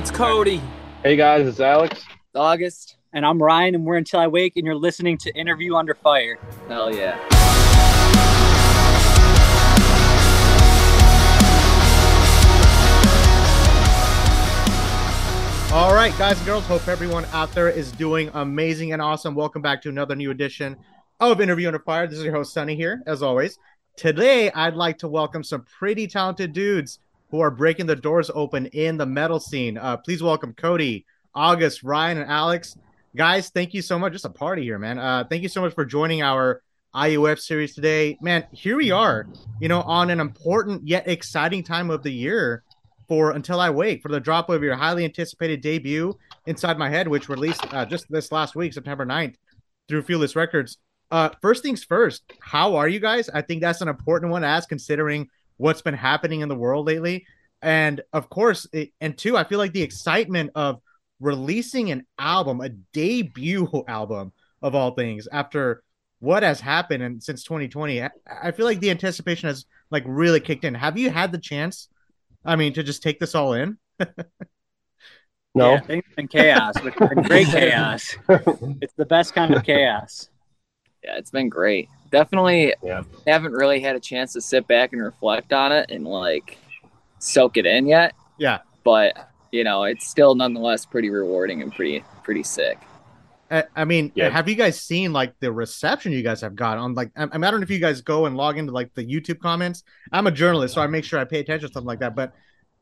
it's Cody. Hey guys, it's Alex. August. And I'm Ryan, and we're Until I Wake, and you're listening to Interview Under Fire. Hell yeah. All right, guys and girls, hope everyone out there is doing amazing and awesome. Welcome back to another new edition of Interview Under Fire. This is your host, Sunny, here, as always. Today, I'd like to welcome some pretty talented dudes who are breaking the doors open in the metal scene. Uh, please welcome Cody, August, Ryan, and Alex. Guys, thank you so much. Just a party here, man. Uh, thank you so much for joining our IUF series today. Man, here we are, you know, on an important yet exciting time of the year for Until I Wake, for the drop of your highly anticipated debut, Inside My Head, which released uh, just this last week, September 9th, through Fearless Records. Uh, first things first, how are you guys? I think that's an important one to ask considering what's been happening in the world lately. And of course, it, and two, I feel like the excitement of releasing an album, a debut album of all things, after what has happened and since 2020, I, I feel like the anticipation has like really kicked in. Have you had the chance I mean, to just take this all in? no. Yeah, things been chaos, but great chaos. It's the best kind of chaos. Yeah, it's been great. Definitely yeah. haven't really had a chance to sit back and reflect on it and like soak it in yet. Yeah. But, you know, it's still nonetheless pretty rewarding and pretty pretty sick. I mean, yeah. have you guys seen like the reception you guys have got on like I, I don't know if you guys go and log into like the YouTube comments. I'm a journalist, so I make sure I pay attention to something like that. But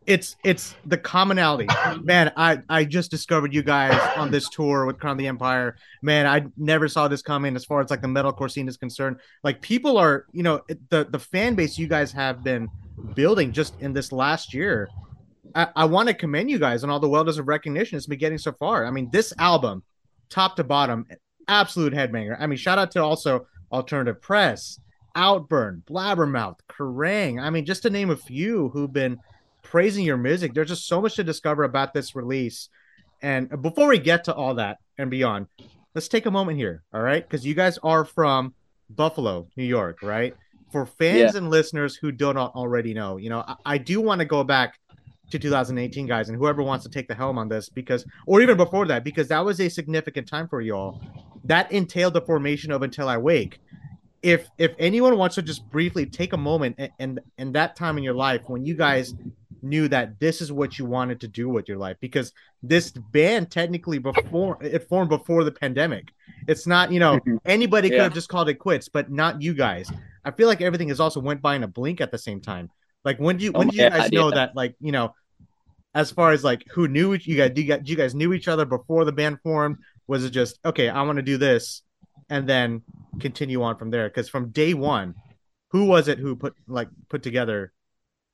it's it's the commonality. Man, I I just discovered you guys on this tour with Crown of the Empire. Man, I never saw this coming as far as like the metalcore scene is concerned. Like people are, you know, the the fan base you guys have been building just in this last year. I, I want to commend you guys on all the well deserved recognition it's been getting so far. I mean, this album top to bottom, absolute headbanger. I mean, shout out to also Alternative Press, Outburn, Blabbermouth, Kerrang. I mean, just to name a few who've been praising your music. There's just so much to discover about this release. And before we get to all that and beyond, let's take a moment here, all right? Because you guys are from Buffalo, New York, right? For fans yeah. and listeners who don't already know, you know, I, I do want to go back to 2018 guys and whoever wants to take the helm on this because or even before that because that was a significant time for you all that entailed the formation of until i wake if if anyone wants to just briefly take a moment and and, and that time in your life when you guys knew that this is what you wanted to do with your life because this band technically before it formed before the pandemic it's not you know anybody yeah. could have just called it quits but not you guys i feel like everything has also went by in a blink at the same time like when do you when do you guys know that like you know, as far as like who knew you guys do you guys, you guys knew each other before the band formed? Was it just okay? I want to do this, and then continue on from there? Because from day one, who was it who put like put together,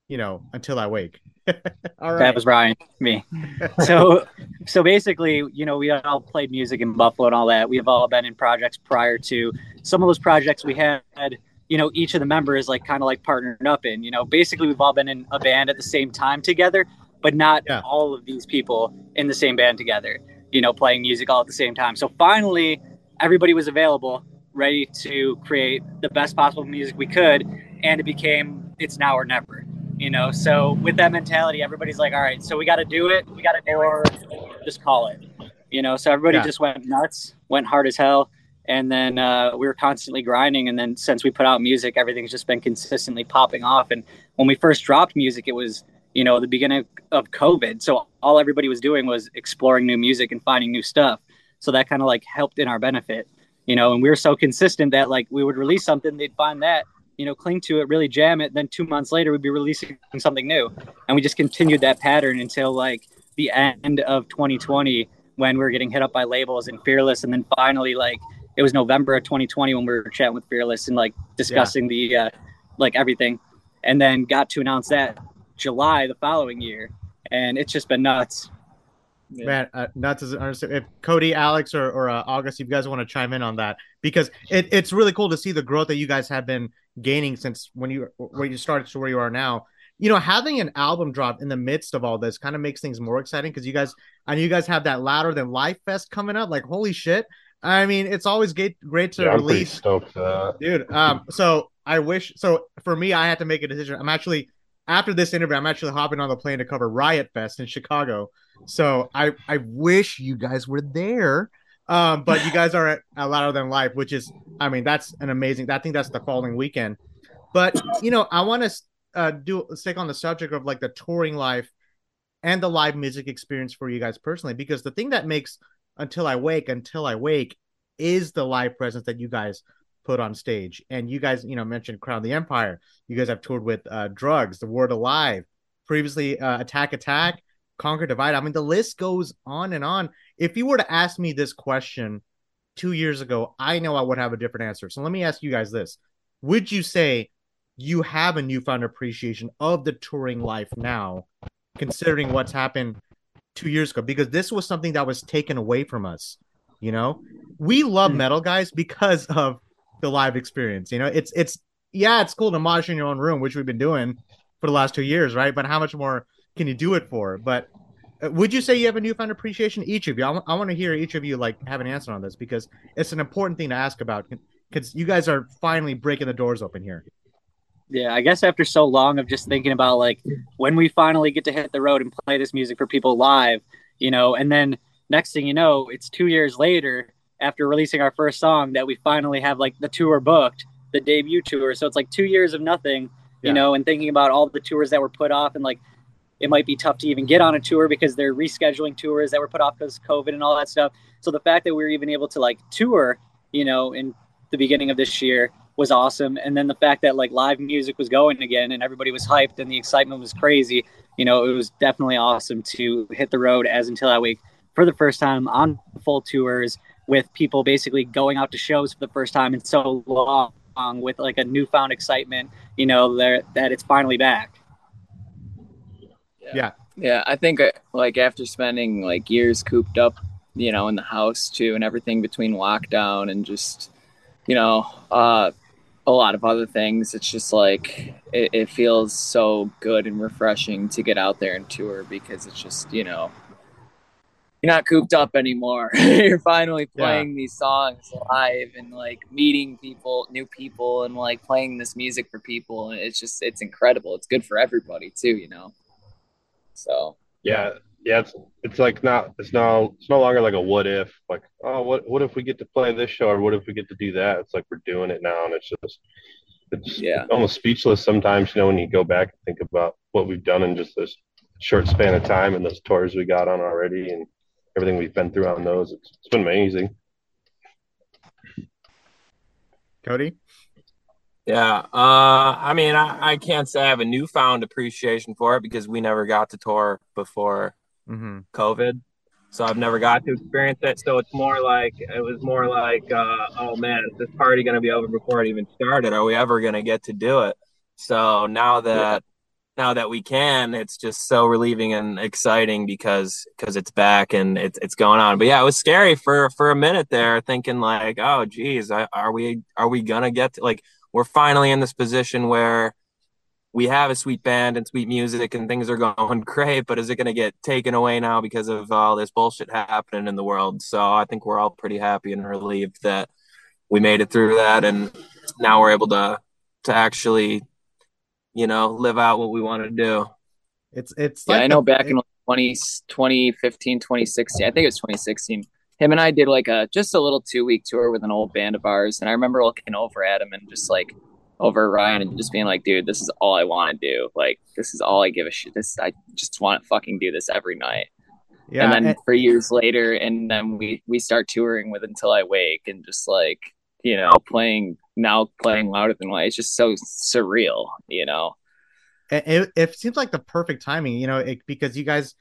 you know, until I wake? all right, that was Ryan, me. so, so basically, you know, we all played music in Buffalo and all that. We have all been in projects prior to some of those projects. We had you know each of the members like kind of like partnering up in you know basically we've all been in a band at the same time together but not yeah. all of these people in the same band together you know playing music all at the same time so finally everybody was available ready to create the best possible music we could and it became it's now or never you know? So with that mentality everybody's like all right so we got to do it. We got to do it. Just call it. You know? So everybody yeah. just went nuts went hard as hell. And then uh, we were constantly grinding. And then since we put out music everything's just been consistently popping off. And when we first dropped music it was you know the beginning of covid. So all everybody was doing was exploring new music and finding new stuff. So that kind of like helped in our benefit you know? And we were so consistent that like we would release something they'd find that you know cling to it really jam it then two months later we'd be releasing something new and we just continued that pattern until like the end of 2020 when we were getting hit up by labels and fearless and then finally like it was November of 2020 when we were chatting with Fearless and like discussing yeah. the uh, like everything, and then got to announce that July the following year, and it's just been nuts. Yeah. Man, uh, nuts is understood. If Cody, Alex, or, or uh, August, you guys want to chime in on that because it, it's really cool to see the growth that you guys have been gaining since when you where you started to where you are now. You know, having an album drop in the midst of all this kind of makes things more exciting because you guys, I know you guys have that louder than life fest coming up. Like, holy shit! I mean, it's always great, great to yeah, release. stoked for that. Dude, um, so I wish so for me, I had to make a decision. I'm actually after this interview, I'm actually hopping on the plane to cover Riot Fest in Chicago. So I I wish you guys were there. Um, but you guys are at, at Louder Than Life, which is, I mean, that's an amazing. I think that's the following weekend. But you know, I want to uh, do stick on the subject of like the touring life and the live music experience for you guys personally, because the thing that makes Until I Wake, Until I Wake, is the live presence that you guys put on stage. And you guys, you know, mentioned Crown the Empire. You guys have toured with uh, Drugs, The Word Alive, previously uh, Attack Attack, Conquer Divide. I mean, the list goes on and on. If you were to ask me this question two years ago, I know I would have a different answer. So let me ask you guys this: Would you say you have a newfound appreciation of the touring life now, considering what's happened two years ago? Because this was something that was taken away from us. You know, we love Hmm. metal guys because of the live experience. You know, it's it's yeah, it's cool to mosh in your own room, which we've been doing for the last two years, right? But how much more can you do it for? But uh, would you say you have a newfound appreciation, each of you? I want to hear each of you like have an answer on this because it's an important thing to ask about because you guys are finally breaking the doors open here. Yeah, I guess after so long of just thinking about like when we finally get to hit the road and play this music for people live, you know, and then next thing you know, it's two years later after releasing our first song that we finally have like the tour booked, the debut tour. So it's like two years of nothing, you Yeah. know, and thinking about all the tours that were put off and like it might be tough to even get on a tour because they're rescheduling tours that were put off because COVID and all that stuff. So the fact that we were even able to like tour, you know, in the beginning of this year was awesome. And then the fact that like live music was going again and everybody was hyped and the excitement was crazy, you know, it was definitely awesome to hit the road as Until I Wake for the first time on full tours with people basically going out to shows for the first time in so long with like a newfound excitement, you know, there that it's finally back. Yeah, Yeah. I think uh, like after spending like years cooped up, you know, in the house too, and everything between lockdown and just, you know, uh, a lot of other things, it's just like it, it feels so good and refreshing to get out there and tour because it's just you know, you're not cooped up anymore. you're finally Yeah. playing these songs live and like meeting people, new people, and like playing this music for people, and it's just it's incredible. It's good for everybody too, you know. So Yeah, yeah. It's it's like not it's no it's no longer like a what if like oh what what if we get to play this show or what if we get to do that? It's like we're doing it now and it's just it's Yeah. almost speechless sometimes. You know when you go back and think about what we've done in just this short span of time and those tours we got on already and everything we've been through on those. It's, it's been amazing. Cody, Yeah. Uh, I mean, I, I can't say I have a newfound appreciation for it because we never got to tour before mm-hmm. COVID. So I've never got to experience it. So it's more like, it was more like, uh, oh man, is this party going to be over before it even started? Are we ever going to get to do it? So now that, now that we can, it's just so relieving and exciting because, because it's back and it's, it's going on. But yeah, it was scary for, for a minute there thinking like, oh geez, I, are we, are we going to get to like, we're finally in this position where we have a sweet band and sweet music and things are going great, but is it going to get taken away now because of all this bullshit happening in the world? So I think we're all pretty happy and relieved that we made it through that and now we're able to to actually you know live out what we want to do. it's it's yeah, like I know the- back in like 20, 2015, 2016, I think it was 2016. Him and I did like a just a little two week tour with an old band of ours, and I remember looking over at him and just like over Ryan and just being like, "Dude, this is all I want to do. Like, this is all I give a shit. This I just want to fucking do this every night." yeah, and then and- for years later, and then we we start touring with Until I Wake, and just like you know playing now playing louder than life. It's just so surreal, you know. it, it, it seems like the perfect timing, you know, it, because you guys,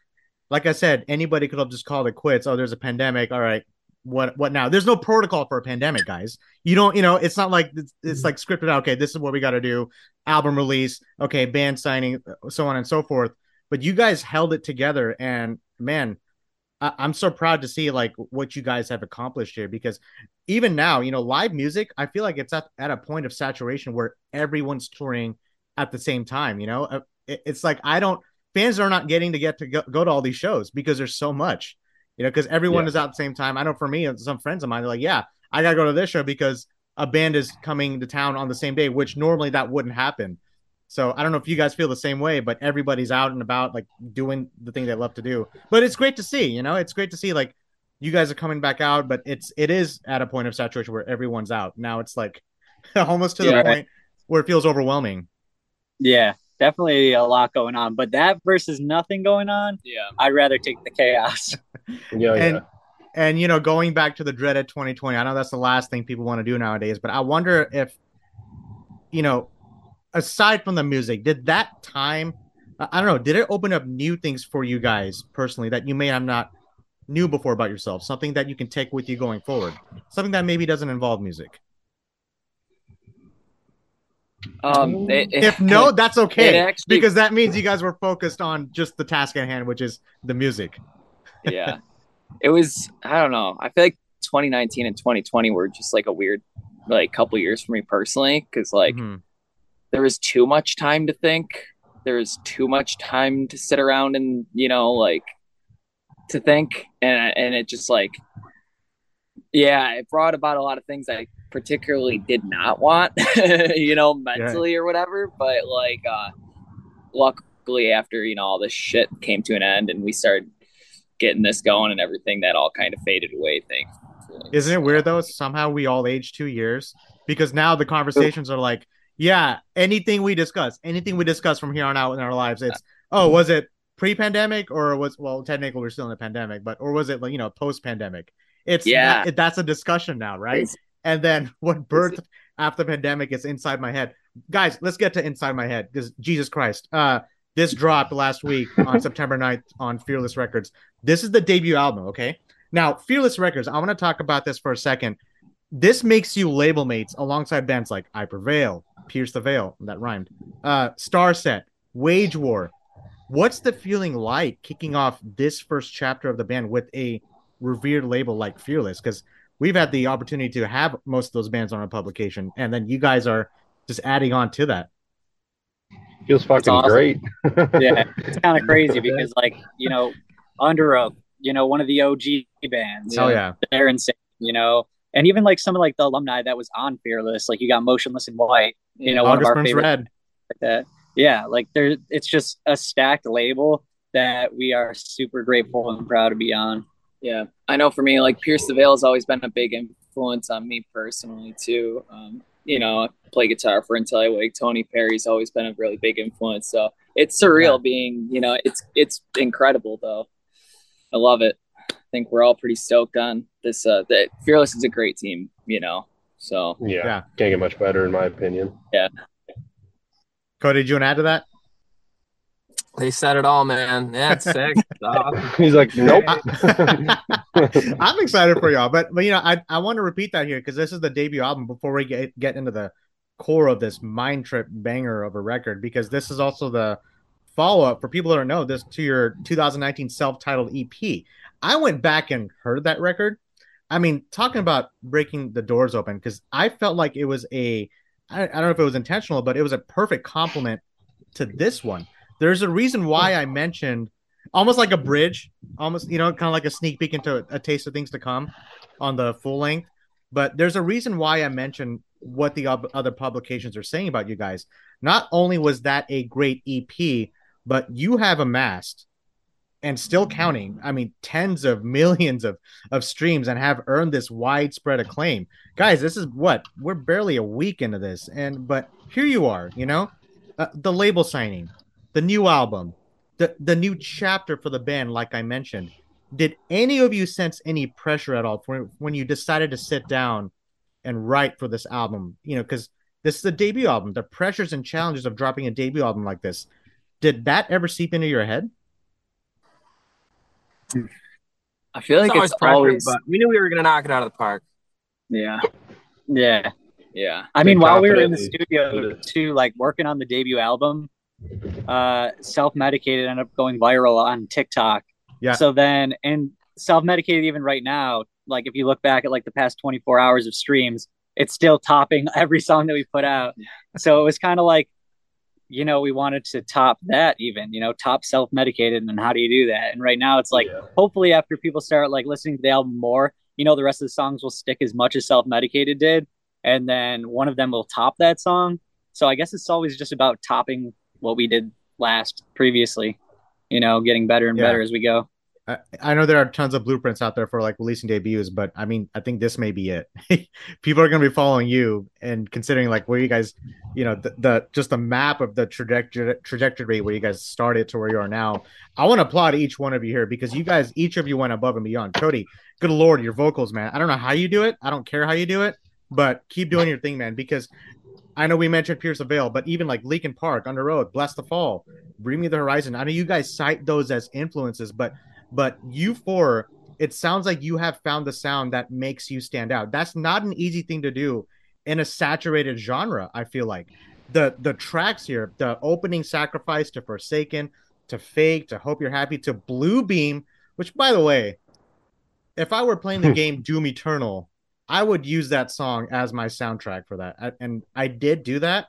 like I said, anybody could have just called it quits. Oh, there's a pandemic. All right, what what now? There's no protocol for a pandemic, guys. You don't, you know, it's not like it's, it's like scripted out. Okay, this is what we got to do. Album release. Okay, band signing, so on and so forth. But you guys held it together, and man, I, I'm so proud to see like what you guys have accomplished here. Because even now, you know, live music, I feel like it's at, at a point of saturation where everyone's touring at the same time. You know, Uh, it, it's like I don't fans are not getting to get to go, go to all these shows because there's so much. You know, because everyone Yeah. is out at the same time. I know for me, and some friends of mine, they're like, "Yeah, I gotta go to this show because a band is coming to town on the same day," which normally that wouldn't happen. So I don't know if you guys feel the same way, but everybody's out and about, like doing the thing they love to do. But it's great to see, you know, it's great to see like you guys are coming back out, but it's it is at a point of saturation where everyone's out. Now it's like almost to the point where it feels overwhelming. Yeah, definitely a lot going on. But that versus nothing going on, Yeah. I'd rather take the chaos. Yeah, and yeah. and you know going back to the dreaded 2020 i know that's the last thing people want to do nowadays but i wonder if you know aside from the music did that time i I don't know did it open up new things for you guys personally that you may have not knew before about yourself something that you can take with you going forward something that maybe doesn't involve music Um, it- it- if no that's okay actually- because that means you guys were focused on just the task at hand which is the music yeah, it was. I don't know. I feel like 2019 and 2020 were just like a weird, like couple years for me personally, because like Mhm. there was too much time to think. There was too much time to sit around and you know like to think, and and it just like yeah, it brought about a lot of things I particularly did not want, you know, mentally or whatever. But like, uh luckily, after you know all this shit came to an end and we started getting this going and everything, that all kind of faded away. Thankfully. Isn't it weird though? Somehow we all aged two years because now the conversations are like, yeah, anything we discuss, anything we discuss from here on out in our lives, it's oh, was it pre-pandemic or was well, technically we're still in a pandemic, but or was it like you know post-pandemic? It's Yeah. it, that's a discussion now, right? It's- And then what birthed after pandemic is inside my head, guys. Let's get to inside my head because Jesus Christ, uh, this dropped last week on September 9th on Fearless Records. This is the debut album, okay? Now, Fearless Records, I want to talk about this for a second. This makes you label mates alongside bands like I Prevail, Pierce the Veil, that rhymed, uh, Starset, Wage War. What's the feeling like kicking off this first chapter of the band with a revered label like Fearless? Because we've had the opportunity to have most of those bands on our publication, and then you guys are just adding on to that. Feels fucking awesome. great. yeah, it's kind of crazy because like you know, Under Oath, you know, one of the OG bands. Oh yeah, they're insane, you know. And even like some of like the alumni that was on Fearless, like you got Motionless in White, you know, one of August our Burns favorite. Red. Like that. Yeah, like there, it's just a stacked label that we are super grateful and proud to be on. Yeah, I know for me, like Pierce the Veil has always been a big influence on me personally too. Um, you know, I play guitar for Until I Wake. Tony Perry's always been a really big influence. So it's surreal being, you know, it's it's incredible though. I love it. I think we're all pretty stoked on this. Uh, that Fearless is a great team, you know. So Yeah, Yeah. can't get much better in my opinion. Yeah. Cody, did you want to add to that? They said it all, man. That's it's sick. He's like, nope. I'm excited for y'all, but but you know, I I want to repeat that here because this is the debut album before we get get into the core of this mind trip banger of a record because this is also the follow up for people that don't know this to your 2019 self titled EP. I went back and heard that record. I mean, talking about breaking the doors open because I felt like it was a I, I don't know if it was intentional, but it was a perfect compliment to this one. There's a reason why I mentioned almost like a bridge, almost you know, kind of like a sneak peek into a, taste of things to come on the full length. But there's a reason why I mentioned what the ob- other publications are saying about you guys. Not only was that a great EP, but you have amassed and still counting. I mean, tens of millions of of streams and have earned this widespread acclaim. Guys, this is what we're barely a week into this, and but here you are. You know, uh, the label signing, the new album, the the new chapter for the band. Like I mentioned, did any of you sense any pressure at all for, when you decided to sit down and write for this album? You know, because this is a debut album. The pressures and challenges of dropping a debut album like this. Did that ever seep into your head? I feel like It's always it's pressure, always, but we knew we were gonna knock it out of the park. yeah, Yeah, yeah. I mean, while we were in the studio too, like working on the debut album, uh, self medicated ended up going viral on TikTok. Yeah. So then, and self medicated even right now, like if you look back at like the past 24 hours of streams, it's still topping every song that we put out. So it was kind of like, you know, we wanted to top that even, you know, top self medicated. And how do you do that? And right now it's like, Yeah. hopefully after people start like listening to the album more, you know, the rest of the songs will stick as much as self medicated did. And then one of them will top that song. So I guess it's always just about topping what we did last previously, you know, getting better and Yeah. better as we go. I, I know there are tons of blueprints out there for like releasing debuts, but I mean, I think this may be it. People are going to be following you and considering like where you guys, you know, the, the just the map of the trajectory trajectory where you guys started to where you are now. I want to applaud each one of you here because you guys, each of you went above and beyond. Cody, good lord, your vocals, man. I don't know how you do it. I don't care how you do it, but keep doing your thing, man. Because I know we mentioned Pierce of Veil, but even like Linkin Park, Underoath, Bless the Fall, Bring Me the Horizon. I know you guys cite those as influences, but but you four, it sounds like you have found the sound that makes you stand out. That's not an easy thing to do in a saturated genre. I feel like the the tracks here, the opening sacrifice to Forsaken, to Fake, to Hope You're Happy, to Blue Beam, which by the way, if I were playing the game Doom Eternal, I would use that song as my soundtrack for that. I- and I did do that.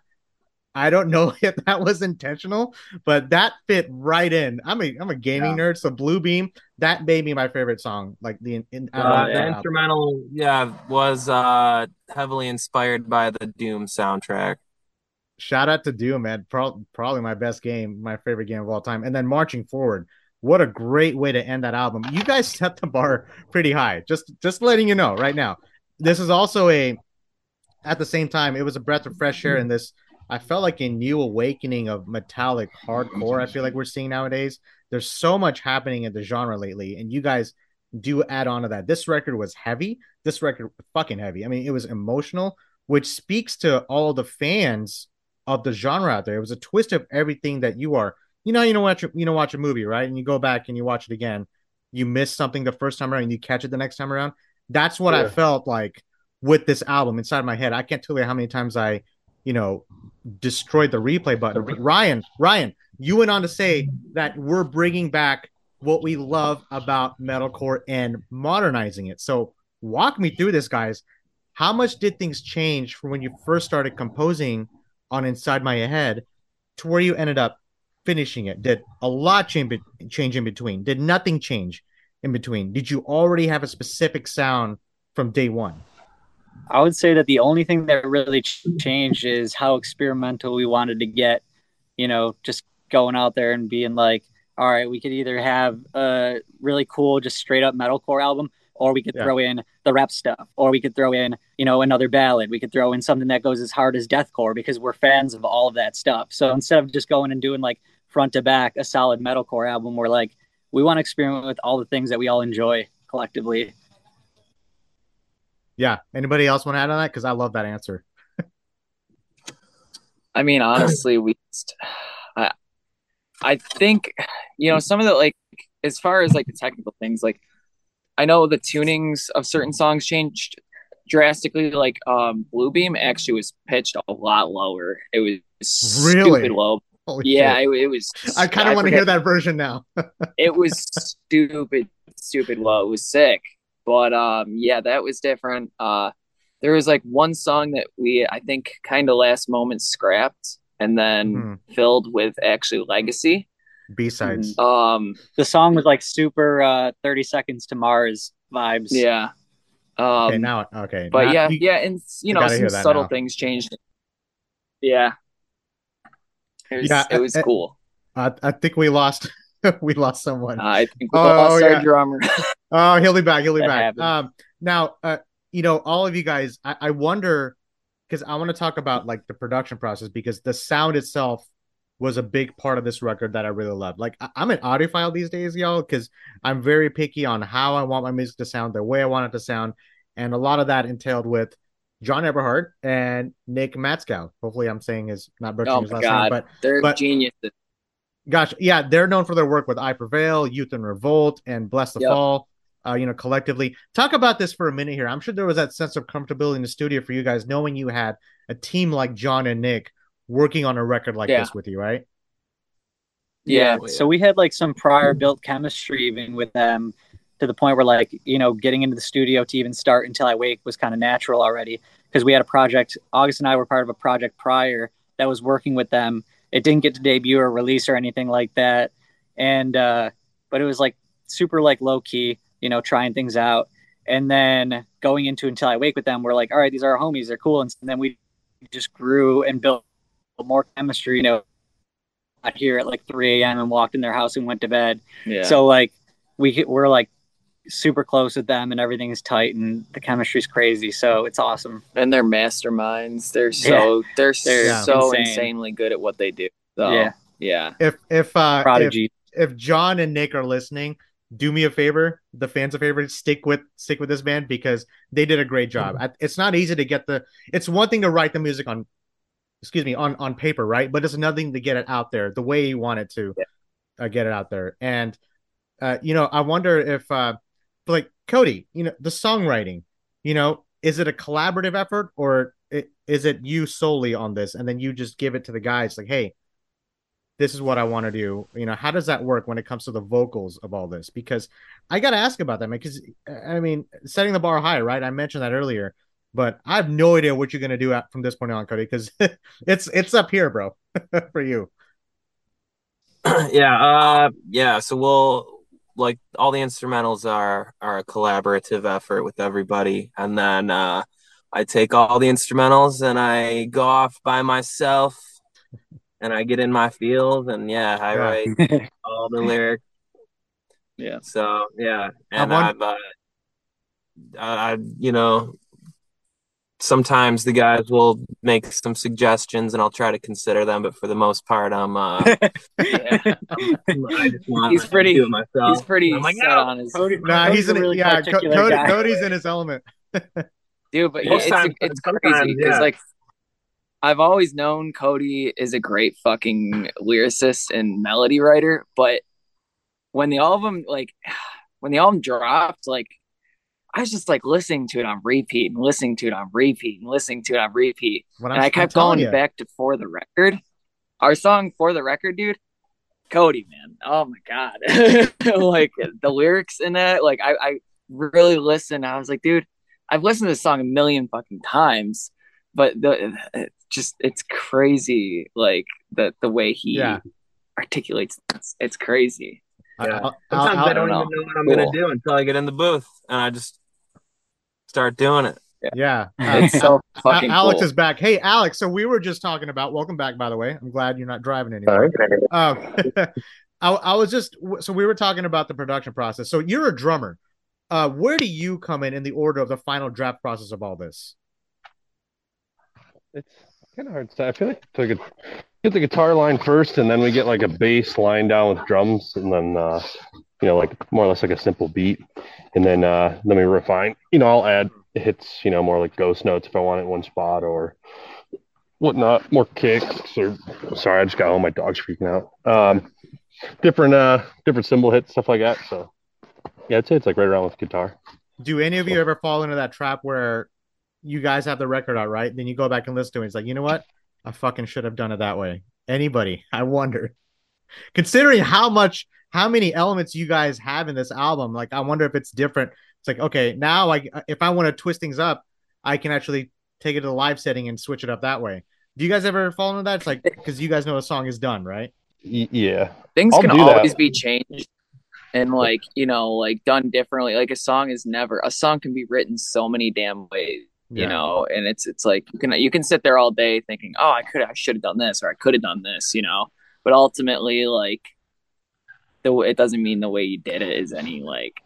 I don't know if that was intentional, but that fit right in. I'm a I'm a gaming nerd, so Blue Beam that made me my favorite song. Like the in, Uh, that the album. instrumental, yeah, was uh, heavily inspired by the Doom soundtrack. shout out to Doom, man. Pro- probably my best game, my favorite game of all time. And then marching forward, what a great way to end that album. You guys set the bar pretty high. Just just letting you know right now. This is also a at the same time, it was a breath of fresh air in this. I felt like a new awakening of metallic hardcore. I feel like we're seeing nowadays. There's so much happening in the genre lately, and you guys do add on to that. This record was heavy. This record fucking heavy. I mean, it was emotional, which speaks to all the fans of the genre out there. It was a twist of everything that you are. You know, you know, watch you know, watch a movie, right? And you go back and you watch it again. You miss something the first time around, and you catch it the next time around. That's what I felt like with this album inside my head. I can't tell you how many times I, you know, destroyed the replay button. But Ryan, Ryan, you went on to say that we're bringing back what we love about metalcore and modernizing it. So walk me through this, guys. How much did things change from when you first started composing on Inside My Head to where you ended up finishing it? Did a lot change, change in between? Did nothing change in between? Did you already have a specific sound from day one? I would say that the only thing that really changed is how experimental we wanted to get. You know, just going out there and being like, all right, we could either have a really cool, just straight up metalcore album, or we could Yeah. throw in the rap stuff, or we could throw in, you know, another ballad. We could throw in something that goes as hard as deathcore because we're fans of all of that stuff. So instead of just going and doing like front to back a solid metalcore album, we're like, we want to experiment with all the things that we all enjoy collectively. Yeah. Anybody else want to add on that? Because I love that answer. I mean, honestly, we just, I, I think, you know, some of the like, as far as like the technical things, like, I know the tunings of certain songs changed drastically. Like, um, Blue Beam actually was pitched a lot lower. It was Really? stupid low. Holy Yeah, it, it was. I kind of want to hear that version now. it was stupid, stupid low. It was sick. But um, yeah, that was different. Uh, there was like one song that we, I think, kind of last moment scrapped and then Hmm. filled with actually legacy. B sides. Um, The song was like super uh, 30 seconds to Mars vibes. yeah. Um, Okay, now okay. but now yeah, yeah, and you I know, some subtle now. things changed. Yeah. It was, Yeah, it was uh, uh, cool. I, I think we lost we lost someone. I think we oh, lost yeah. our drummer. Oh, he'll be back. He'll be That back. Um, now, uh, you know, all of you guys, I, I wonder because I want to talk about like the production process because the sound itself was a big part of this record that I really love. Like, I, I'm an audiophile these days, y'all, because I'm very picky on how I want my music to sound, the way I want it to sound, and a lot of that entailed with John Eberhard and Nick Matzkow. Hopefully, I'm saying is not butchering Oh his last God. name, but They're but- geniuses. Gosh, yeah, they're known for their work with I Prevail, Youth in Revolt, and Bless the Yep. Fall. Uh, you know, collectively. Talk about this for a minute here. I'm sure there was that sense of comfortability in the studio for you guys, knowing you had a team like John and Nick working on a record like Yeah. this with you, right? Yeah. So we had like some prior built chemistry even with them to the point where like, you know, getting into the studio to even start until I wake was kind of natural already because we had a project August and I were part of a project prior that was working with them. It didn't get to debut or release or anything like that. And uh but it was like super like low key, you know, trying things out. And then going into until I wake with them, we're like, all right, these are our homies, they're cool. And then we just grew and built more chemistry. You know, here at like 3 a.m. and walked in their house and went to bed. Yeah. So like we we're like super close with them and everything is tight and the chemistry's crazy. So it's awesome. and they're masterminds. They're so they're, They're so insane. insanely good at what they do. So, Yeah. yeah. If if uh if, Prodigy. if John and Nick are listening, do me a favor, the fans a favor, stick with stick with this band because they did a great job. I- It's not easy to get the. It's one thing to write the music on, excuse me, on on paper, right? But it's another thing to get it out there the way you want it to uh, get it out there. And uh, you know, I wonder if uh, like Cody, you know, the songwriting, you know, is it a collaborative effort or is it you solely on this, and then you just give it to the guys like, hey this is what I want to do. You know, how does that work when it comes to the vocals of all this? Because I got to ask about that, man. Because I mean, setting the bar high, right? I mentioned that earlier, but I have no idea what you're gonna do at, from this point on, Cody. Because it's it's up here, bro, for you. yeah, uh, yeah. So we'll like all the instrumentals are are a collaborative effort with everybody, and then uh, I take all the instrumentals and I go off by myself, and I get in my field, and yeah, I Yeah. write all the lyrics. Yeah. So yeah, and I've uh, I, I you know sometimes the guys will make some suggestions and I'll try to consider them, but for the most part, I'm uh, Yeah. I just want He's pretty- do it myself. He's pretty I'm like, set no. on his Cody, Nah, Cody's he's in really yeah. Co- Cody, guy. Cody's in his element. dude, but Most it's times- it's crazy because yeah. like I've always known Cody is a great fucking lyricist and melody writer, but when the album like when the album dropped, like I was just like listening to it on repeat and listening to it on repeat and listening to it on repeat. What and I'm- I I'm kept going you. back to For the Record. Our song For the Record, dude. Cody, man. Oh my god. like the lyrics in that, like I, I really listened. I was like, dude, I've listened to this song a million fucking times, but the it's just it's crazy like the the way he Yeah. articulates this. It's crazy. Yeah. I'll- Sometimes I'll- I don't know. even know what I'm Cool. gonna do until I get in the booth and I just start doing it. yeah. It's so fucking Alex cool. is back. Hey, Alex. So we were just talking about. Welcome back, by the way. I'm glad you're not driving anymore. Um, I, I was just so we were talking about the production process. So you're a drummer. Uh, where do you come in in the order of the final draft process of all this? It's kind of hard to say. I feel like it's like a, get the guitar line first, and then we get like a bass line down with drums, and then uh, you know, like more or less like a simple beat, and then uh, then we refine. You know, I'll add hits, you know, more like ghost notes if I want it in one spot or whatnot, more kicks or sorry, I just got all My dog's freaking out. Um, different uh, different cymbal hits, stuff like that. So yeah, I'd say it's like right around with guitar. Do any of you ever fall into that trap where you guys have the record out, right? Then you go back and listen to it. It's like, you know what? I fucking should have done it that way. Anybody? I wonder. Considering how much, how many elements you guys have in this album, like I wonder if it's different. It's like, okay, now I, uh, if I want to twist things up, I can actually take it to the live setting and switch it up that way. Do you guys ever fall into that? It's like because you guys know a song is done, right? Y- yeah, things I'll can do that. always be changed and like you know like done differently like a song is never a song can be written so many damn ways you know and it's it's like you can you can sit there all day thinking oh i could i should have done this or i could have done this you know but ultimately like the it doesn't mean the way you did it is any like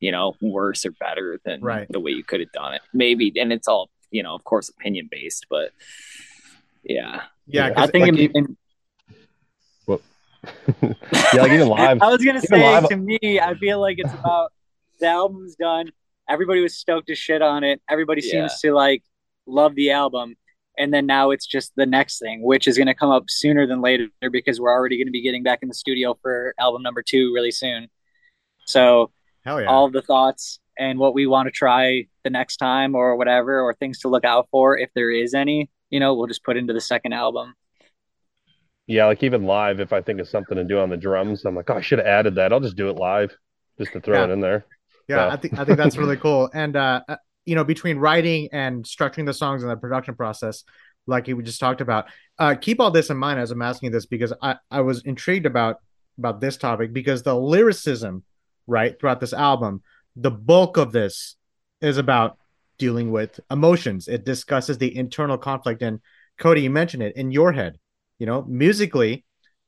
you know worse or better than Right. the way you could have done it maybe and it's all you know of course opinion based but yeah Yeah, Yeah. 'cause I think like in, in- yeah, like even live. I was gonna say live- to me, I feel like it's about the album's done. Everybody was stoked to shit on it. Everybody Yeah. seems to like love the album. And then now it's just the next thing, which is going to come up sooner than later because we're already going to be getting back in the studio for album number two really soon. So hell yeah. all the thoughts and what we want to try the next time or whatever, or things to look out for if there is any, you know, we'll just put into the second album. Yeah, like even live, if I think of something to do on the drums, I'm like, oh, I should have added that. I'll just do it live, just to throw Yeah. it in there. Yeah, Yeah. I think I think that's really cool. And uh, uh, you know, between writing and structuring the songs and the production process, like we just talked about, uh, keep all this in mind as I'm asking this because I I was intrigued about about this topic because the lyricism, right, throughout this album, the bulk of this is about dealing with emotions. It discusses the internal conflict and Cody, you mentioned it in your head, you know, musically,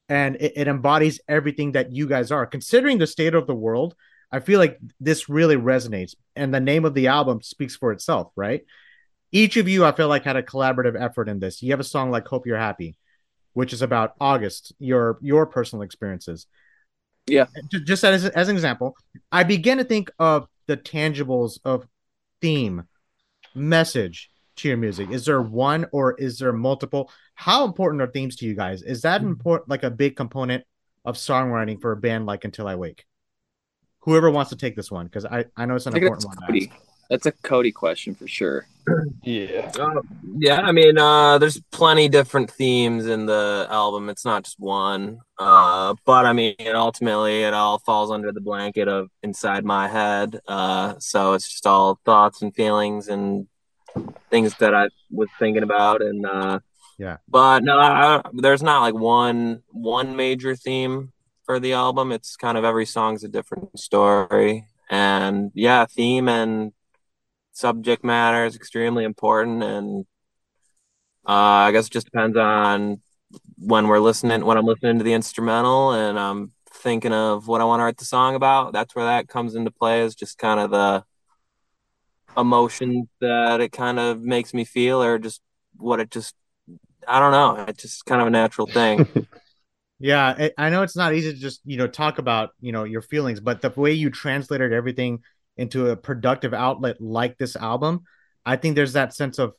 and it, it embodies everything that you guys are. Considering the state of the world, I feel like this really resonates, and the name of the album speaks for itself, right? Each of you, I feel like, had a collaborative effort in this. You have a song like "Hope You're Happy," which is about August, your your personal experiences. Yeah. Just as as an example, I begin to think of the tangibles of theme, message to your music. Is there one or is there multiple? How important are themes to you guys? Is that Hmm. important, like a big component of songwriting for a band like Until I Wake? Whoever wants to take this one, because I I know it's an think important that's one. Cody. That's a Cody question for sure. Yeah. Uh, yeah, I mean, uh, there's plenty different themes in the album. It's not just one. Uh, but I mean, it ultimately, it all falls under the blanket of inside my head. Uh, so it's just all thoughts and feelings and things that I was thinking about. And uh, Yeah. but no, I, there's not like one one major theme for the album. It's kind of every song's a different story. And yeah, theme and subject matter is extremely important and uh, i guess it just depends on when we're listening when i'm listening to the instrumental and i'm thinking of what i want to write the song about that's where that comes into play is just kind of the emotion that it kind of makes me feel or just what it just i don't know it's just kind of a natural thing Yeah, I know it's not easy to just you know talk about you know your feelings, but the way you translated everything into a productive outlet like this album, I think there's that sense of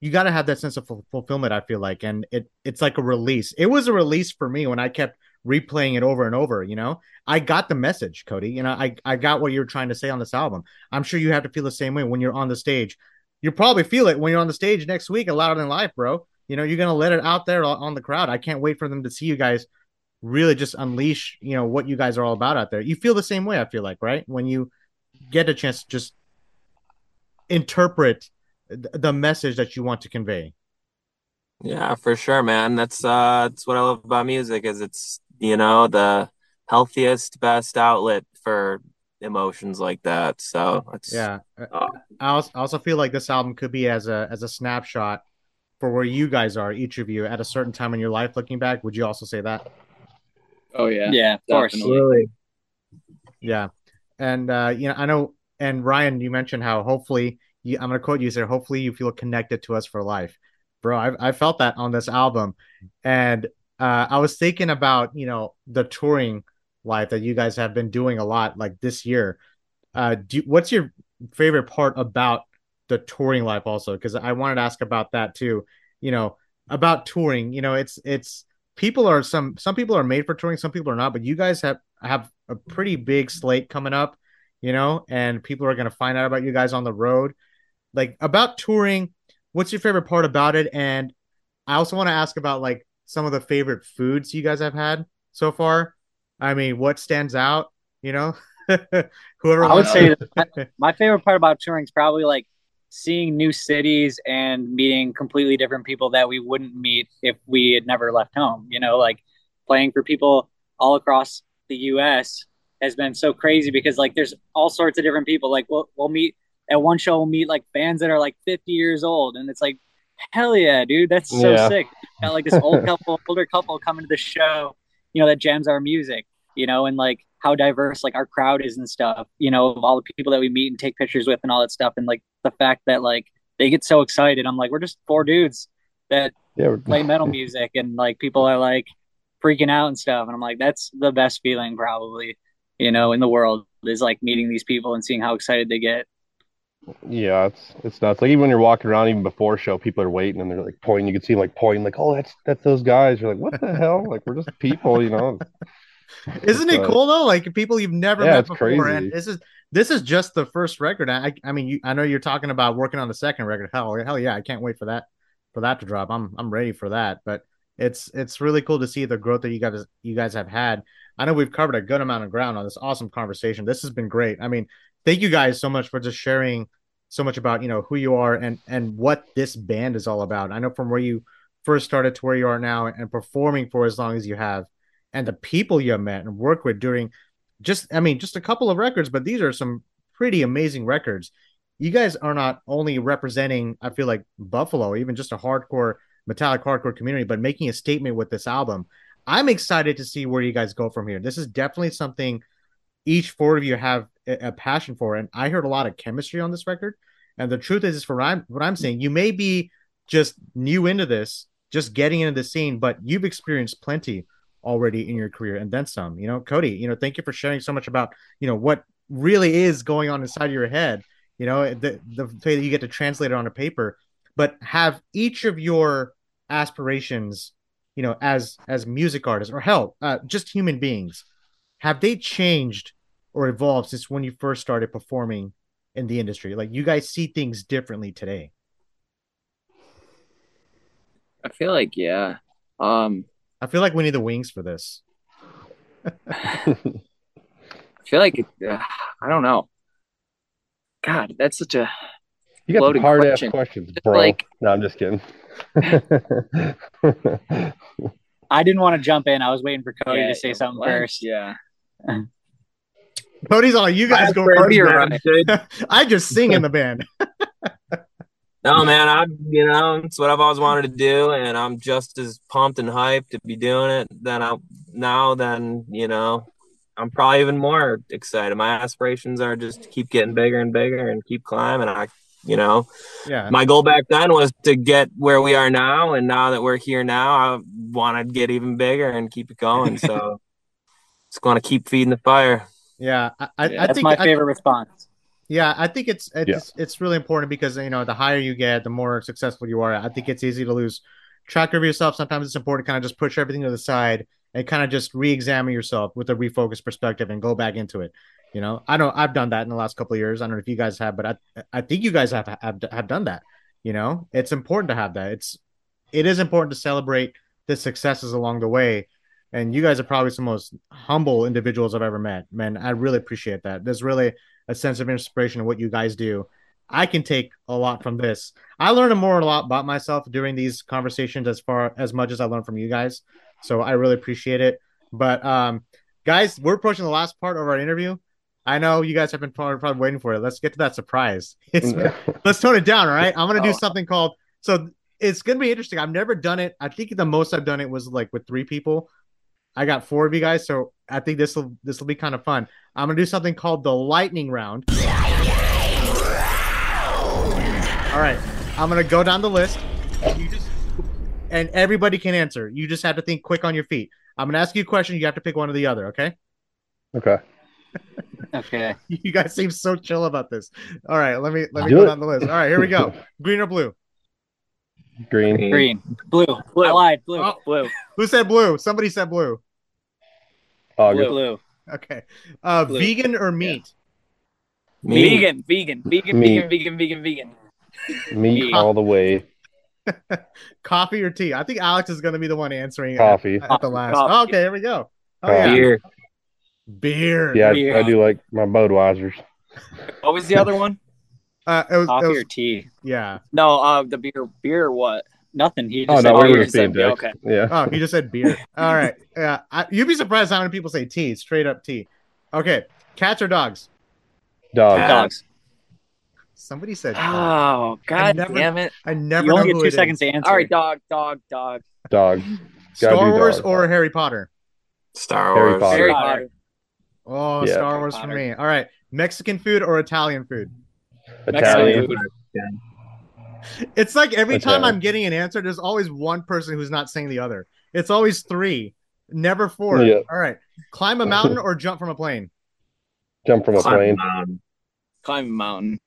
you got to have that sense of ful- fulfillment. I feel like, and it it's like a release. It was a release for me when I kept replaying it over and over. You know, I got the message, Cody. You know, I I got what you're trying to say on this album. I'm sure you have to feel the same way when you're on the stage. You probably feel it when you're on the stage next week at Louder Than Life, bro. You know, you're gonna let it out there on the crowd. I can't wait for them to see you guys really just unleash you know what you guys are all about out there. You feel the same way i feel like right? When you get a chance to just interpret th- the message that you want to convey. Yeah for sure man. That's uh that's what i love about music is it's you know the healthiest best outlet for emotions like that. So it's yeah. Oh. i also, I also feel like this album could be as a as a snapshot for where you guys are each of you at a certain time in your life looking back. Would you also say that Oh yeah. Yeah, of course. Absolutely. Yeah, and uh, you know, I know, and Ryan, you mentioned how hopefully, you, I'm gonna quote you, say, hopefully you feel connected to us for life, bro. I I felt that on this album, and uh, I was thinking about you know the touring life that you guys have been doing a lot, like this year. Uh, do what's your favorite part about the touring life, also? Because I wanted to ask about that too. You know, about touring. You know, it's it's people are some some people are made for touring, some people are not, but you guys have have a pretty big slate coming up, you know, and people are going to find out about you guys on the road. Like about touring, what's your favorite part about it? And I also want to ask about like some of the favorite foods you guys have had so far. I mean, what stands out, you know? Whoever I would say my favorite part about touring is probably like seeing new cities and meeting completely different people that we wouldn't meet if we had never left home. You know, like playing for people all across the U.S. has been so crazy because like there's all sorts of different people. Like we'll we'll meet at one show, we'll meet like fans that are like 50 years old, and it's like, hell yeah, dude, that's so Yeah. sick. Got like this old couple, older couple coming to the show, you know, that jams our music, you know, and like how diverse like our crowd is and stuff, you know, of all the people that we meet and take pictures with and all that stuff, and like the fact that like they get so excited. I'm like, we're just four dudes that Yeah. play metal music, and like people are like freaking out and stuff, and I'm like, that's the best feeling probably, you know, in the world is like meeting these people and seeing how excited they get. Yeah, it's it's nuts. Like even when you're walking around, even before show, people are waiting and they're like pointing. You can see them like pointing, like, "Oh, that's that's those guys." You're like, "What the hell?" Like we're just people, you know. Isn't it cool though? Like people you've never Yeah, met before, crazy. and this is this is just the first record. I I mean, you, I know you're talking about working on the second record. Hell, hell yeah, I can't wait for that for that to drop. I'm I'm ready for that. But it's it's really cool to see the growth that you guys you guys have had. I know we've covered a good amount of ground on this awesome conversation. This has been great. I mean, thank you guys so much for just sharing so much about you know who you are and and what this band is all about. I know from where you first started to where you are now and performing for as long as you have and the people you met and worked with during just I mean just a couple of records, but these are some pretty amazing records. You guys are not only representing, I feel like Buffalo, even just a hardcore metallic hardcore community, but making a statement with this album. I'm excited to see where you guys go from here. This is definitely something each four of you have a, passion for, and I heard a lot of chemistry on this record. And the truth is, is for I'm, what I'm saying, you may be just new into this, just getting into the scene, but you've experienced plenty already in your career and then some. You know, Cody, you know, thank you for sharing so much about you know what really is going on inside your head. You know, the the way that you get to translate it on a paper, but have each of your aspirations, you know, as as music artists or hell, uh, just human beings, have they changed or evolved since when you first started performing in the industry? Like you guys see things differently today. I feel like yeah. Um, I feel like we need the wings for this. I feel like it, uh, I don't know. God, that's such a You got Loaded hard question. ass questions, bro. like- no, I'm just kidding. I didn't want to jump in. I was waiting for Cody Yeah, to say something like, first. Yeah. Cody's all you guys go first. Right. I just sing in the band. No, man, I'm you know it's what I've always wanted to do, and I'm just as pumped and hyped to be doing it. Then I now, then you know, I'm probably even more excited. My aspirations are just to keep getting bigger and bigger and keep climbing. I, you know, Yeah. my goal back then was to get where we are now, and now that we're here now, I want to get even bigger and keep it going. So, it's going to keep feeding the fire. Yeah. I, I, Yeah, I That's think my I- favorite response. Yeah, I think it's it's Yeah. it's really important because you know the higher you get, the more successful you are. I think it's easy to lose track of yourself. Sometimes it's important to kind of just push everything to the side and kind of just re-examine yourself with a refocused perspective and go back into it. You know, I know I've done that in the last couple of years. I don't know if you guys have, but I I think you guys have have, have done that. You know, it's important to have that. It's it is important to celebrate the successes along the way. And you guys are probably some most humble individuals I've ever met. Man, I really appreciate that. There's really a sense of inspiration in what you guys do. I can take a lot from this. I learned a more a lot about myself during these conversations as far as much as I learned from you guys. So I really appreciate it. But um guys, we're approaching the last part of our interview. I know you guys have been probably, probably waiting for it. Let's get to that surprise. It's- let's tone it down, all right? I'm gonna do Oh. something called so it's gonna be interesting. I've never done it. I think the most I've done it was like with three people. I got four of you guys, so I think this will this will be kind of fun. I'm gonna do something called the lightning round. All right, I'm gonna go down the list. You just and everybody can answer. You just have to think quick on your feet. I'm gonna ask you a question. You have to pick one or the other. Okay? okay. Okay. You guys seem so chill about this. All right, let me let me Do go it. down the list. All right, here we go. Green or blue? Green. Green. Blue. Blue. I lied. Blue. Oh. Blue. Who said blue? Somebody said blue. August. Blue. Okay. Uh, Blue. vegan or meat? Me, Vegan, vegan, vegan, Me. vegan, vegan, vegan, vegan. Meat all the way. Coffee or tea? I think Alex is going to be the one answering Coffee. at, the last. Coffee. Oh, okay, here we go. Oh yeah, beer. beer. Yeah, Beer. I, I do like my Budweisers. What was the other one? Uh, it was, it Coffee was or tea? yeah. No, uh, the beer. Beer or what? Nothing. He Oh just no, said oh, we you were just the said beer, okay. Yeah. Oh, he just said beer. All right. Yeah, I, you'd be surprised how many people say tea. Straight up tea. Okay, cats or dogs? Dog. Cat. dogs. Somebody said. cat. Oh, god never- damn it! I never You only know get who two it is. seconds to answer. All right, dog, dog, dog. Dog. Star Wars dog. or Harry Potter? Star Harry Wars. Potter. Harry Potter. Potter. Oh, Yeah. Star Wars for me. All right, Mexican food or Italian food? Italian. Mexican It's like every time Italian. I'm getting an answer, there's always one person who's not saying the other. It's always three, never four. Yeah. All right, climb a mountain or jump from a plane. Jump from a plane. Um, Climb a mountain.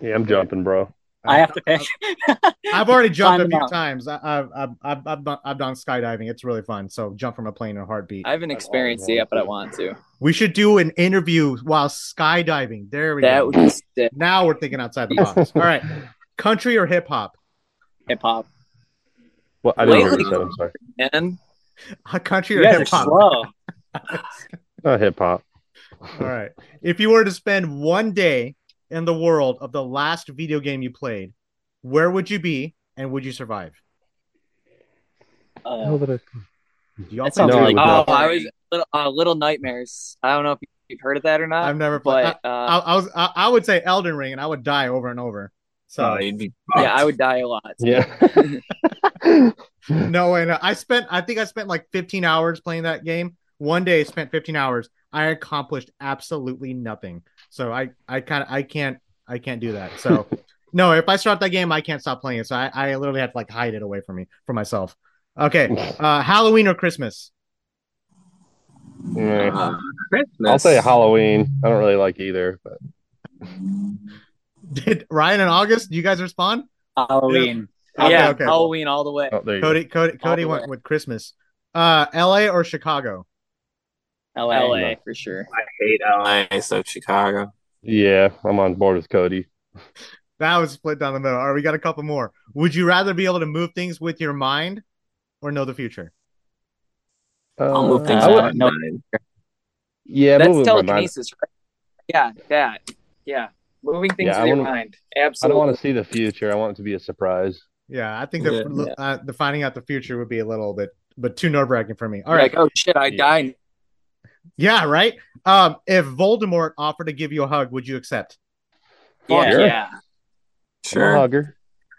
Yeah, I'm jumping, bro. I have to pick. I've already jumped Climb a a few mountain. times. I, I've, I've, I've, I've, done, I've done skydiving. It's really fun. So jump from a plane in a heartbeat. I haven't experienced it yet, but I want to. we should do an interview while skydiving. There we That go. would be sick. Now we're thinking outside the box. All right, country or hip hop? Hip hop. Well, I didn't hear what you said. I'm sorry. And Country or hip hop? slow. Uh, hip hop. All right. If you were to spend one day in the world of the last video game you played, where would you be and would you survive? Uh, That sounds No, video I oh, would games? not. I was little, uh, Little Nightmares. I don't know if you've heard of that or not. I've never played. but I, uh, I, I was. I, I would say Elden Ring, and I would die over and over. So Oh, you'd be Yeah, I would die a lot. Yeah. no way. No. I spent. I think I spent like 15 hours playing that game. One day, I spent 15 hours. I accomplished absolutely nothing. So I, I kind of, I can't, I can't do that. So no, if I start that game, I can't stop playing it. So I, I literally have to like hide it away from me, from myself. Okay, uh, Halloween or Christmas? Uh, Christmas. I'll say Halloween. I don't really like either, but Did Ryan and August? You guys respond? Halloween. Okay, yeah, okay. Halloween all the way. oh, there you Cody, Cody, Cody the went way. with Christmas. Uh, L.A. or Chicago? LA. LA for sure. I hate LA, so Chicago. Yeah, I'm on board with Cody. That was split down the middle. All right, we got a couple more. Would you rather be able to move things with your mind or know the future? I'll move Uh, things I would- out. no. Yeah, That's moving my mind. telekinesis, right? Yeah, that. Yeah. Moving things Yeah, I with your wanna- mind. Absolutely. I don't want to see the future. I want it to be a surprise. Yeah, I think that Yeah. uh, the finding out the future would be a little bit, but too nerve wracking for me. All right, Like, oh shit, I Yeah. died. yeah, right. Um, if Voldemort offered to give you a hug, would you accept? Fuck Sure. yeah. I'm a Sure. hugger.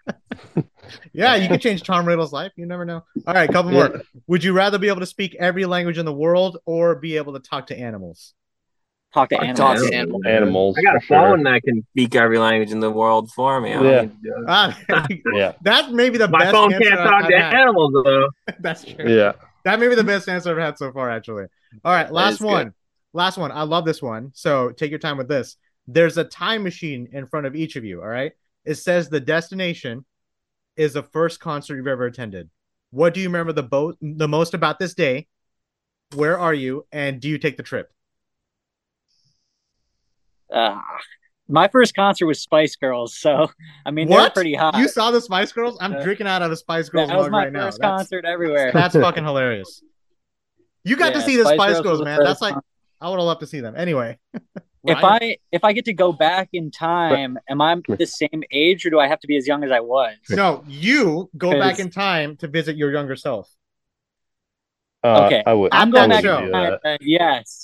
Yeah, you could change Tom Riddle's life. You never know. All right, couple more. Would you rather be able to speak every language in the world or be able to talk to animals? Talk to Fuck animals. talk to Animals. animals. Animals. I got a for sure. phone that can speak every language in the world for me. Yeah. need to do it. Ah, Yeah, that may be the My best phone can't talk I've to had. animals though. That's true. yeah. That may be the best answer I've had so far, actually. All right, last is good. one. Last one. I love this one. So take your time with this. There's a time machine in front of each of you. All right. It says the destination is the first concert you've ever attended. What do you remember the bo- the most about this day? Where are you? And do you take the trip? Uh, my first concert was Spice Girls, so I mean they're pretty hot. You saw the Spice Girls? I'm Uh, drinking out of a Spice Girls that was my right now. first That's, concert everywhere. that's fucking hilarious. You got to see the Spice, was Girls, the man. That's like con- I would have loved to see them. Anyway, if I if I get to go back in time, am I the same age or do I have to be as young as I was? No, you go back in time to visit your younger self. Uh, Okay. I would. I'm I'm going to back show. would in do time, uh, yes,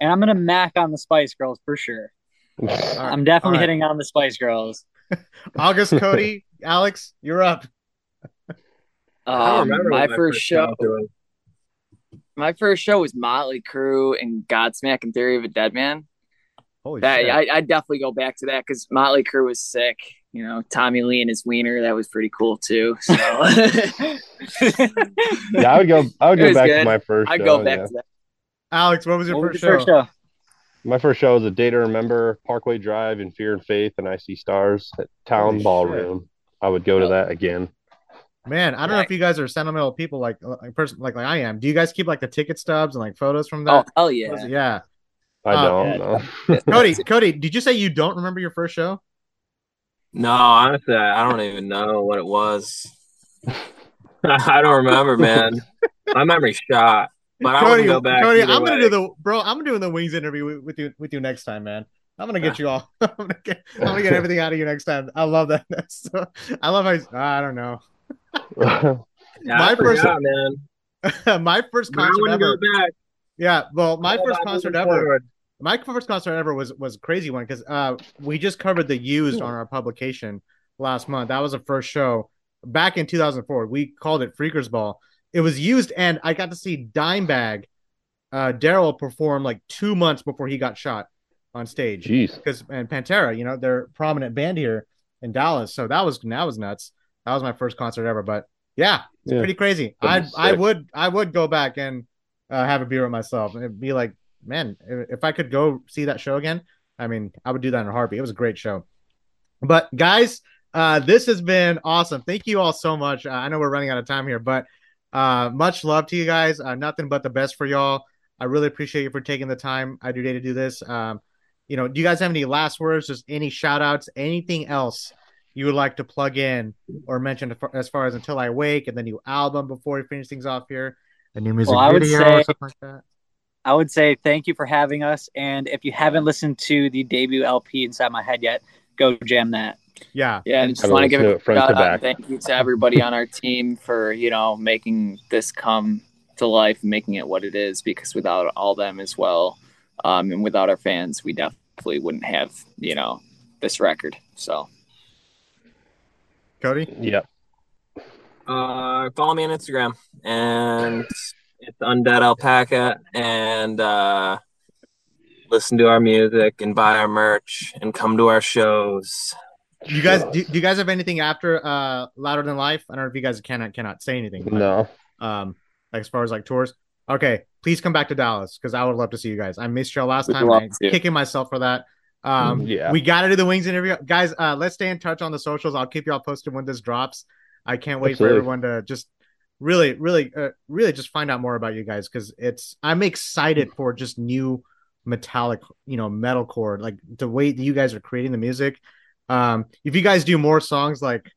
and I'm gonna mac on the Spice Girls for sure. All right. I'm definitely All right. hitting on the Spice Girls. August, Cody, Alex, you're up. Um, remember my what first show. My first show was Motley Crue and Godsmack and Theory of a Deadman. Holy That shit! I I definitely go back to that because Motley Crue was sick. You know, Tommy Lee and his wiener that was pretty cool too. So Yeah, I would go. I would go was back to my first. I'd show, go back yeah. to that. Alex, what was your What was first, your show? first show? My first show was a day to remember, Parkway Drive in Fear and Faith, and I See Stars at Town Holy Ballroom. I would go to that again. Man, I don't know if you guys are sentimental people like like person like, like I am. Do you guys keep like the ticket stubs and like photos from that? Oh that? hell yeah! yeah. I Uh, don't know. Cody, Cody, did you say you don't remember your first show? No, honestly, I don't even know what it was. I don't remember, man. My memory's shot. But I Cody, would go back. Cody, I'm gonna way. do the bro. I'm doing the wings interview with, you with you next time, man. I'm gonna get you all. I'm gonna get. I'm gonna get everything out of you next time. I love that. So, I love how. I don't know. Yeah, my first- man. my first I concert ever. Yeah, well, my first concert ever. forward. My first concert ever was was a crazy one because uh we just covered the used on our publication last month. That was the first show back in 2004. We called it Freakers Ball. It was used, and I got to see Dimebag, uh, Darrell perform like two months before he got shot on stage. Because and Pantera, you know, they're a prominent band here in Dallas, so that was that was nuts. That was my first concert ever, but yeah, it's Yeah. pretty crazy. I I would I would go back and uh, have a beer with myself and be like, man, if if I could go see that show again, I mean, I would do that in a heartbeat. It was a great show. But guys, uh, this has been awesome. Thank you all so much. Uh, I know we're running out of time here, but uh, much love to you guys. Uh, nothing but the best for y'all. I really appreciate you for taking the time I do day to do this. Um, you know, do you guys have any last words? Just any shout outs, anything else you would like to plug in or mention as far as Until I Wake and the new album before we finish things off here? A new music Well, video or say- something like that? I would say thank you for having us. And if you haven't listened to the debut LP Inside My Head yet, go jam that. Yeah. Yeah, and just want to give a front shout to out back. and thank you to everybody on our team for you know making this come to life making it what it is. Because without all them as well, um, and without our fans, we definitely wouldn't have you know this record. So Cody. Yep. Uh, follow me on Instagram and it's Undead Alpaca and uh, listen to our music and buy our merch and come to our shows. You guys, do, do you guys have anything after uh Louder Than Life? I don't know if you guys cannot cannot say anything. but, No. Um, like as far as like tours. Okay, please come back to Dallas because I would love to see you guys. I missed y'all last time. I'm kicking myself for that. Um, Yeah. we got to do the wings interview, guys. Uh, let's stay in touch on the socials. I'll keep y'all posted when this drops. I can't wait Absolutely. for everyone to just really, really, uh, really just find out more about you guys because it's. I'm excited for just new metallic, you know, metalcore, like the way that you guys are creating the music. Um, if you guys do more songs like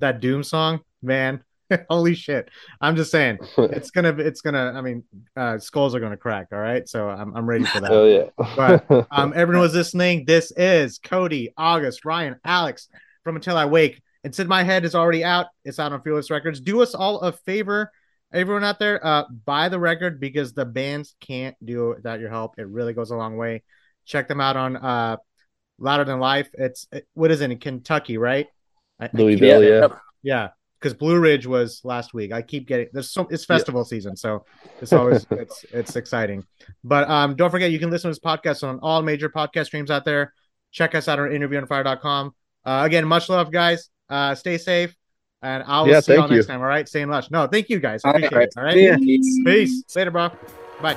that Doom song, man, holy shit! I'm just saying it's gonna it's gonna i mean uh skulls are gonna crack all right? So i'm, I'm ready for that. Oh yeah. But, um everyone was listening this is cody august ryan alex from until i wake. Inside my head is already out. It's out on fearless records. Do us all a favor everyone out there uh buy the record because the bands can't do it without your help. It really goes a long way. Check them out on uh louder than life it's it, what is it in kentucky right I- I Louisville, yeah. yeah, because Blue Ridge was last week. I keep getting there's so it's festival season, so it's always it's it's exciting. But um, don't forget you can listen to this podcast on all major podcast streams out there. Check us out on interviewunderfire.com. Uh, again, much love, guys. Uh, stay safe, and I'll Yeah, see you all thank you. next time. All right, stay in lush. No, thank you guys. All right, Appreciate it. All right. Peace. peace. Later, bro. Bye.